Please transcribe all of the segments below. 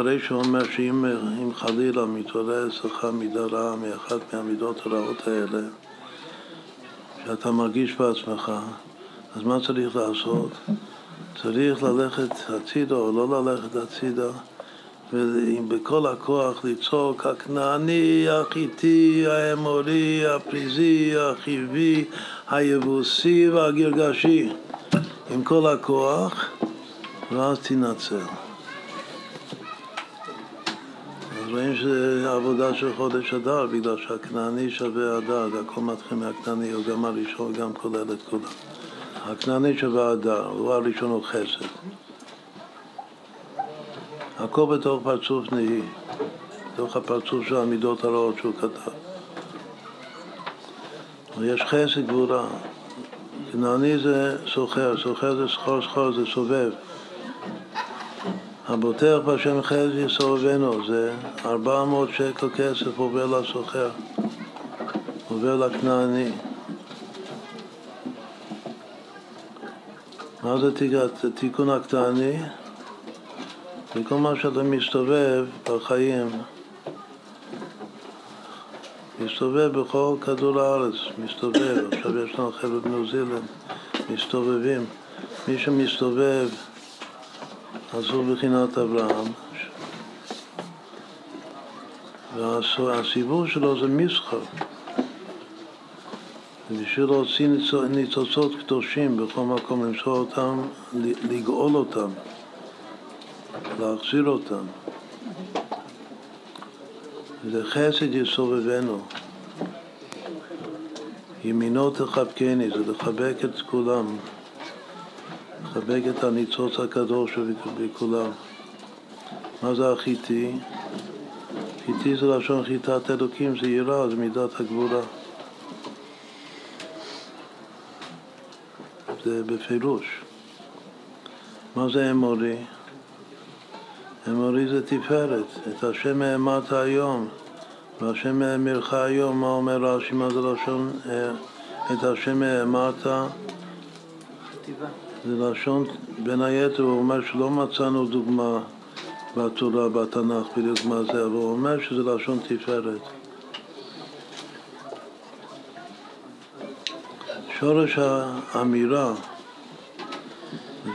אחרי שהוא אומר שאם חלילה מתעורר אצלך מידה רעה מאחת מהמידות הרעות האלה, שאתה מרגיש בעצמך, אז מה צריך לעשות? צריך ללכת הצידה או לא ללכת הצידה ובכל הכוח לצעוק הכנעני, החיטי, האמורי, הפריזי, החיבי, היבוסי והגרגשי עם כל הכוח ואז תנצל. רואים שזה עבודה של חודש אדר בגלל שהכנעני שווה אדר, הכל מתחיל מהכנעני, הוא גם הראשון גם כולל את כולם. הכנעני שווה אדר, הוא הראשון הוא חסד. הכל בתוך פרצוף נהי, בתוך הפרצוף של המידות הרעות שהוא כתב. ויש חסד גבורה. כנעני זה סוחר, סוחר זה סחור סחור, זה סובב. הבוטח בשם חסד יסובבנו, זה ארבע מאות שקל כסף עובר לסוחר, עובר לכנעני. מה זה תיקון הכנעני? וכל מה שאתה מסתובב בחיים, מסתובב בכל כדור הארץ, מסתובב, עכשיו יש לנו חבר'ה בניו זילנד, מסתובבים. מי שמסתובב, הוא בחינת אברהם. והסיבוב שלו זה מסחר. בשביל להוציא ניצוצות קדושים בכל מקום, למצוא אותם, לגאול אותם. להחזיר אותם. זה חסד יסובבנו. ימינו תחבקני, זה לחבק את כולם, לחבק את הניצוץ הקדוש בכולם. מה זה החיטי? חיטי זה לשון חיטת אלוקים, זה יראה, זה מידת הגבורה. זה בפירוש. מה זה אמורי? אמורי זה תפארת, את השם האמרת היום, והשם האמירך היום, מה אומר רש"י, מה זה לשון, אה, את השם האמרת, זה לשון, בין היתר הוא אומר שלא מצאנו דוגמה בתורה, בתנ"ך, בדיוק מה זה, אבל הוא אומר שזה לשון תפארת. שורש האמירה,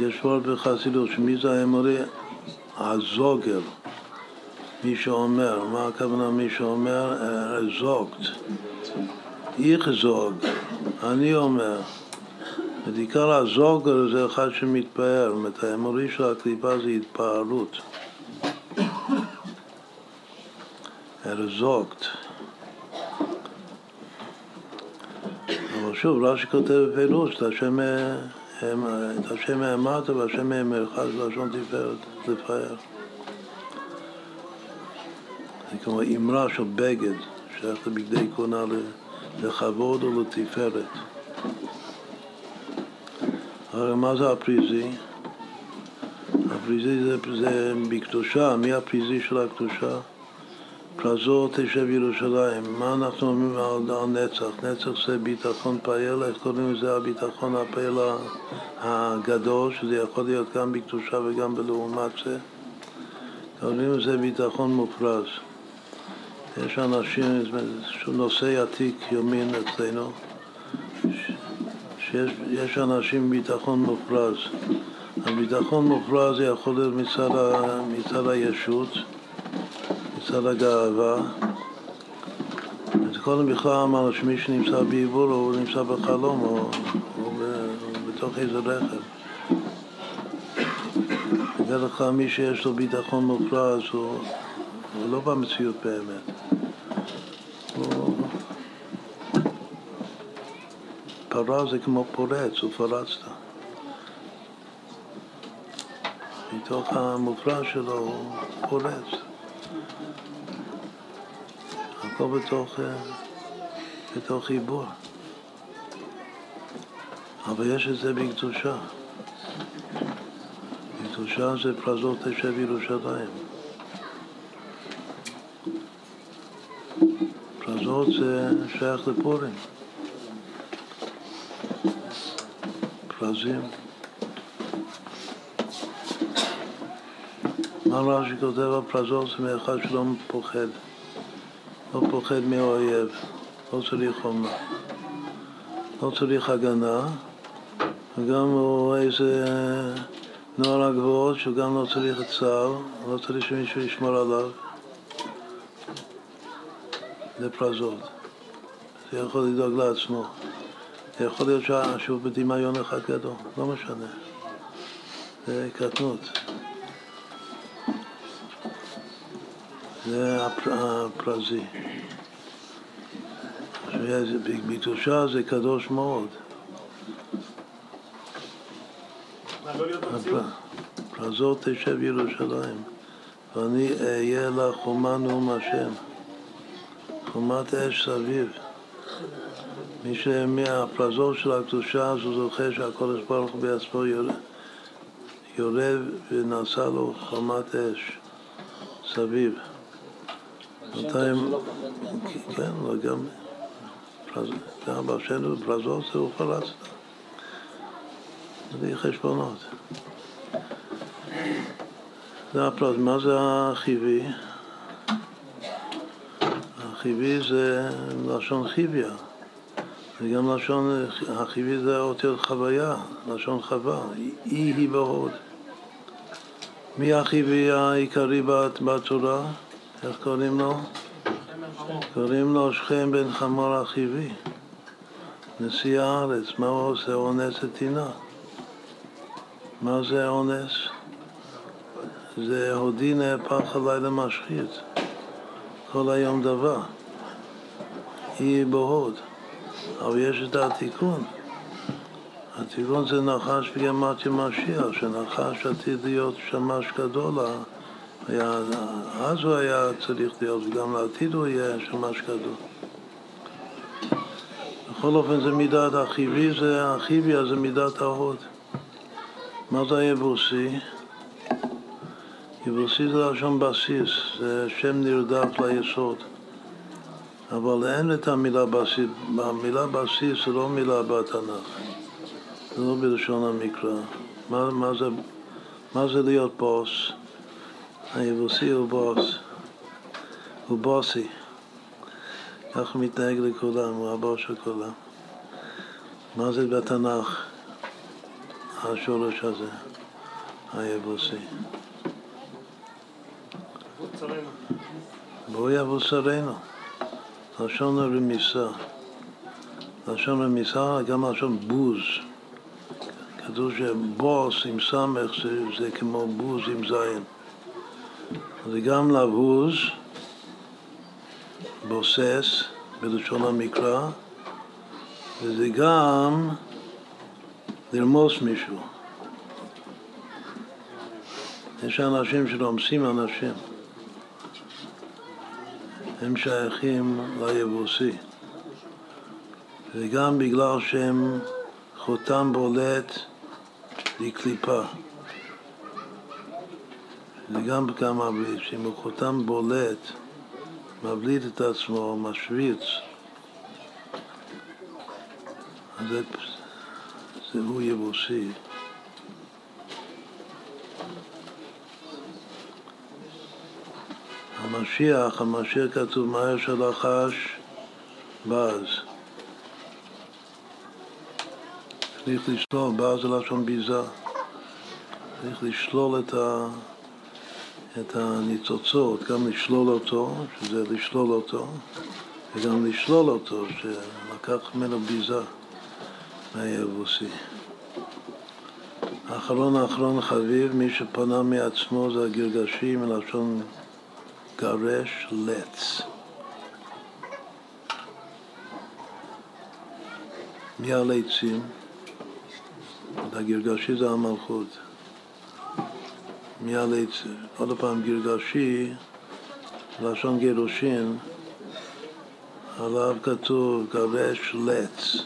יש וורט בחסידות, שמי זה האמורי? הזוגר, מי שאומר, מה הכוונה מי שאומר? זוגת, איך זוג, אני אומר. עיקר הזוגר זה אחד שמתפאר, זאת אומרת, האמורי של הקליפה זה התפארות. הרזוגת. אבל שוב, רש"י כותב בפירוש, את השם האמרת והשם האמרך זה לשון תפארת, לפאר. זה כמו אמרה של בגד, שייך לבגדי קונה לכבוד ולתפארת. הרי מה זה הפריזי? הפריזי זה, זה בקדושה, מי הפריזי של הקדושה? פרזור תשב ירושלים. מה אנחנו אומרים על, על נצח? נצח זה ביטחון פעיל, איך קוראים לזה הביטחון הפעיל הגדול, שזה יכול להיות גם בקדושה וגם בלעומת זה. קוראים לזה ביטחון מופרז. יש אנשים, נושא עתיק יומין אצלנו, שיש אנשים ביטחון מופרז. הביטחון מופרז יכול להיות מצד, מצד הישות, מצד הגאווה. קודם בכלל אמרנו שמי שנמצא בעיבור הוא נמצא בחלום או, או בתוך איזה רכב. בדרך כלל מי שיש לו ביטחון מופרז הוא, הוא לא במציאות באמת. פרה זה כמו פורץ, הוא פרצת. מתוך המופרע שלו הוא פורץ. הכל בתוך, אה, בתוך חיבור. אבל יש את זה בקדושה. בקדושה זה פרזות תשב ירושלים. פרזות זה שייך לפורים. פרזים. מה רש"י כותב על פרזות זה מאחד שלא פוחד, לא פוחד מהאויב, לא צריך חומה, לא צריך הגנה, וגם הוא איזה נוער הגבוהות שגם לא צריך צה"ל, לא צריך שמישהו ישמור עליו. זה פרזות. זה יכול לדאוג לעצמו. זה יכול להיות שהוא בדמיון אחד גדול, לא משנה. זה קטנות. זה הפרזי. בקדושה זה קדוש מאוד. פרזות תשב ירושלים, ואני אהיה לה חומה נאום השם, חומת אש סביב. מי שמהפרזות של הקדושה אז הוא זוכה שהקודש ברוך הוא בעצמו יורד ונעשה לו חומת אש סביב. בינתיים, כן, גם, גם פרזות זה הוא פרץ. זה חשבונות. זה הפרט, מה זה החיבי? החיבי זה לשון חיביה. זה גם לשון, החיבי זה אותיות חוויה, לשון חווה, אי היא בהוד. מי החיבי העיקרי בתורה? איך קוראים לו? קוראים לו שכם בן חמור החיבי, נשיא הארץ, מה הוא עושה? אונס את טינה. מה זה אונס? זה הודי נהפך עליי למשחית, כל היום דבר. אי בהוד. אבל יש את התיקון. התיקון זה נחש בגמטיה משיח, שנחש עתיד להיות שמש גדול, היה, אז הוא היה צריך להיות, וגם לעתיד הוא יהיה שמש גדול. בכל אופן זה מידת החיבי, זה החיבי, זה מידת ההוד. מה זה היבוסי? יבוסי זה לשון בסיס, זה שם נרדף ליסוד. אבל אין את המילה בסיס, המילה בסיס זה לא מילה בתנ"ך, זה לא בלשון המקרא. מה, מה, זה, מה זה להיות בוס? היבוסי הוא בוס, הוא בוסי. ככה הוא מתנהג לכולם, הוא הבוס של כולם. מה זה בתנ"ך, השורש הזה, היבוסי? בואו יבוא שרנו. לשון הרמיסה. לשון רמיסה, גם לשון בוז. כתוב שבוס עם סמך זה, זה כמו בוז עם זין. זה גם לבוז, בוסס, בלשון המקרא, וזה גם לרמוס מישהו. יש אנשים שרומסים אנשים. הם שייכים ליבוסי. וגם בגלל שהם חותם בולט לקליפה. זה גם מבליט, שאם הוא חותם בולט, מבליט את עצמו, משוויץ, אז זה, זה הוא יבוסי. המשיח, המשיח כתוב מהר של החש בז. צריך לשלול, בז זה לשון ביזה. צריך לשלול את, ה, את הניצוצות, גם לשלול אותו, שזה לשלול אותו, וגם לשלול אותו, שלקח ממנו ביזה מהיבוסי. האחרון האחרון חביב, מי שפנה מעצמו זה הגרגשים מלשון גרש לץ. מי הליצים? הגרגשי זה המלכות. מי הליצים? עוד פעם, גרגשי, לשון גירושין, עליו כתוב גרש לץ.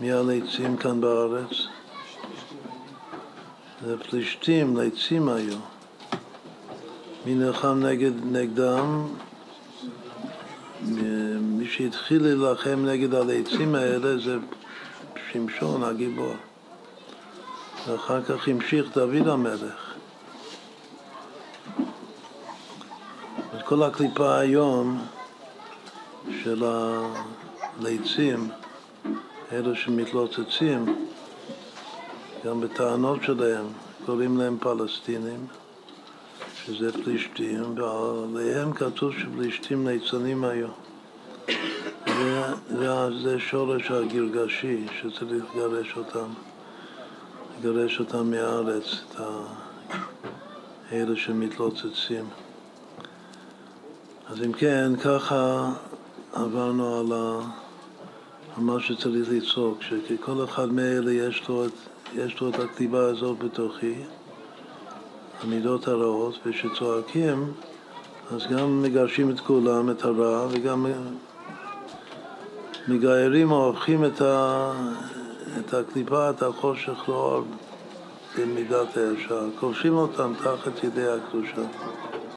מי הליצים כאן בארץ? זה פלישתים, ליצים היו. מי נלחם נגד, נגדם? מי שהתחיל להילחם נגד הלעצים האלה זה שמשון הגיבור. ואחר כך המשיך דוד המלך. את כל הקליפה היום של הלעצים, אלו שמתלוצצים, גם בטענות שלהם, קוראים להם פלסטינים. שזה פלישתים, ועליהם כתוב שפלישתים ליצנים היו. זה שורש הגרגשי שצריך לגרש אותם, לגרש אותם מהארץ, את האלה שמתלוצצים. אז אם כן, ככה עברנו על, מה שצריך לצעוק, שכל אחד מאלה יש לו, יש לו את הכתיבה הזאת בתוכי, המידות הרעות, וכשצועקים אז גם מגרשים את כולם, את הרע, וגם מגיירים או הופכים את, ה, את הקליפה, את החושך לאור במידת הישר, כובשים אותם תחת ידי הקדושה.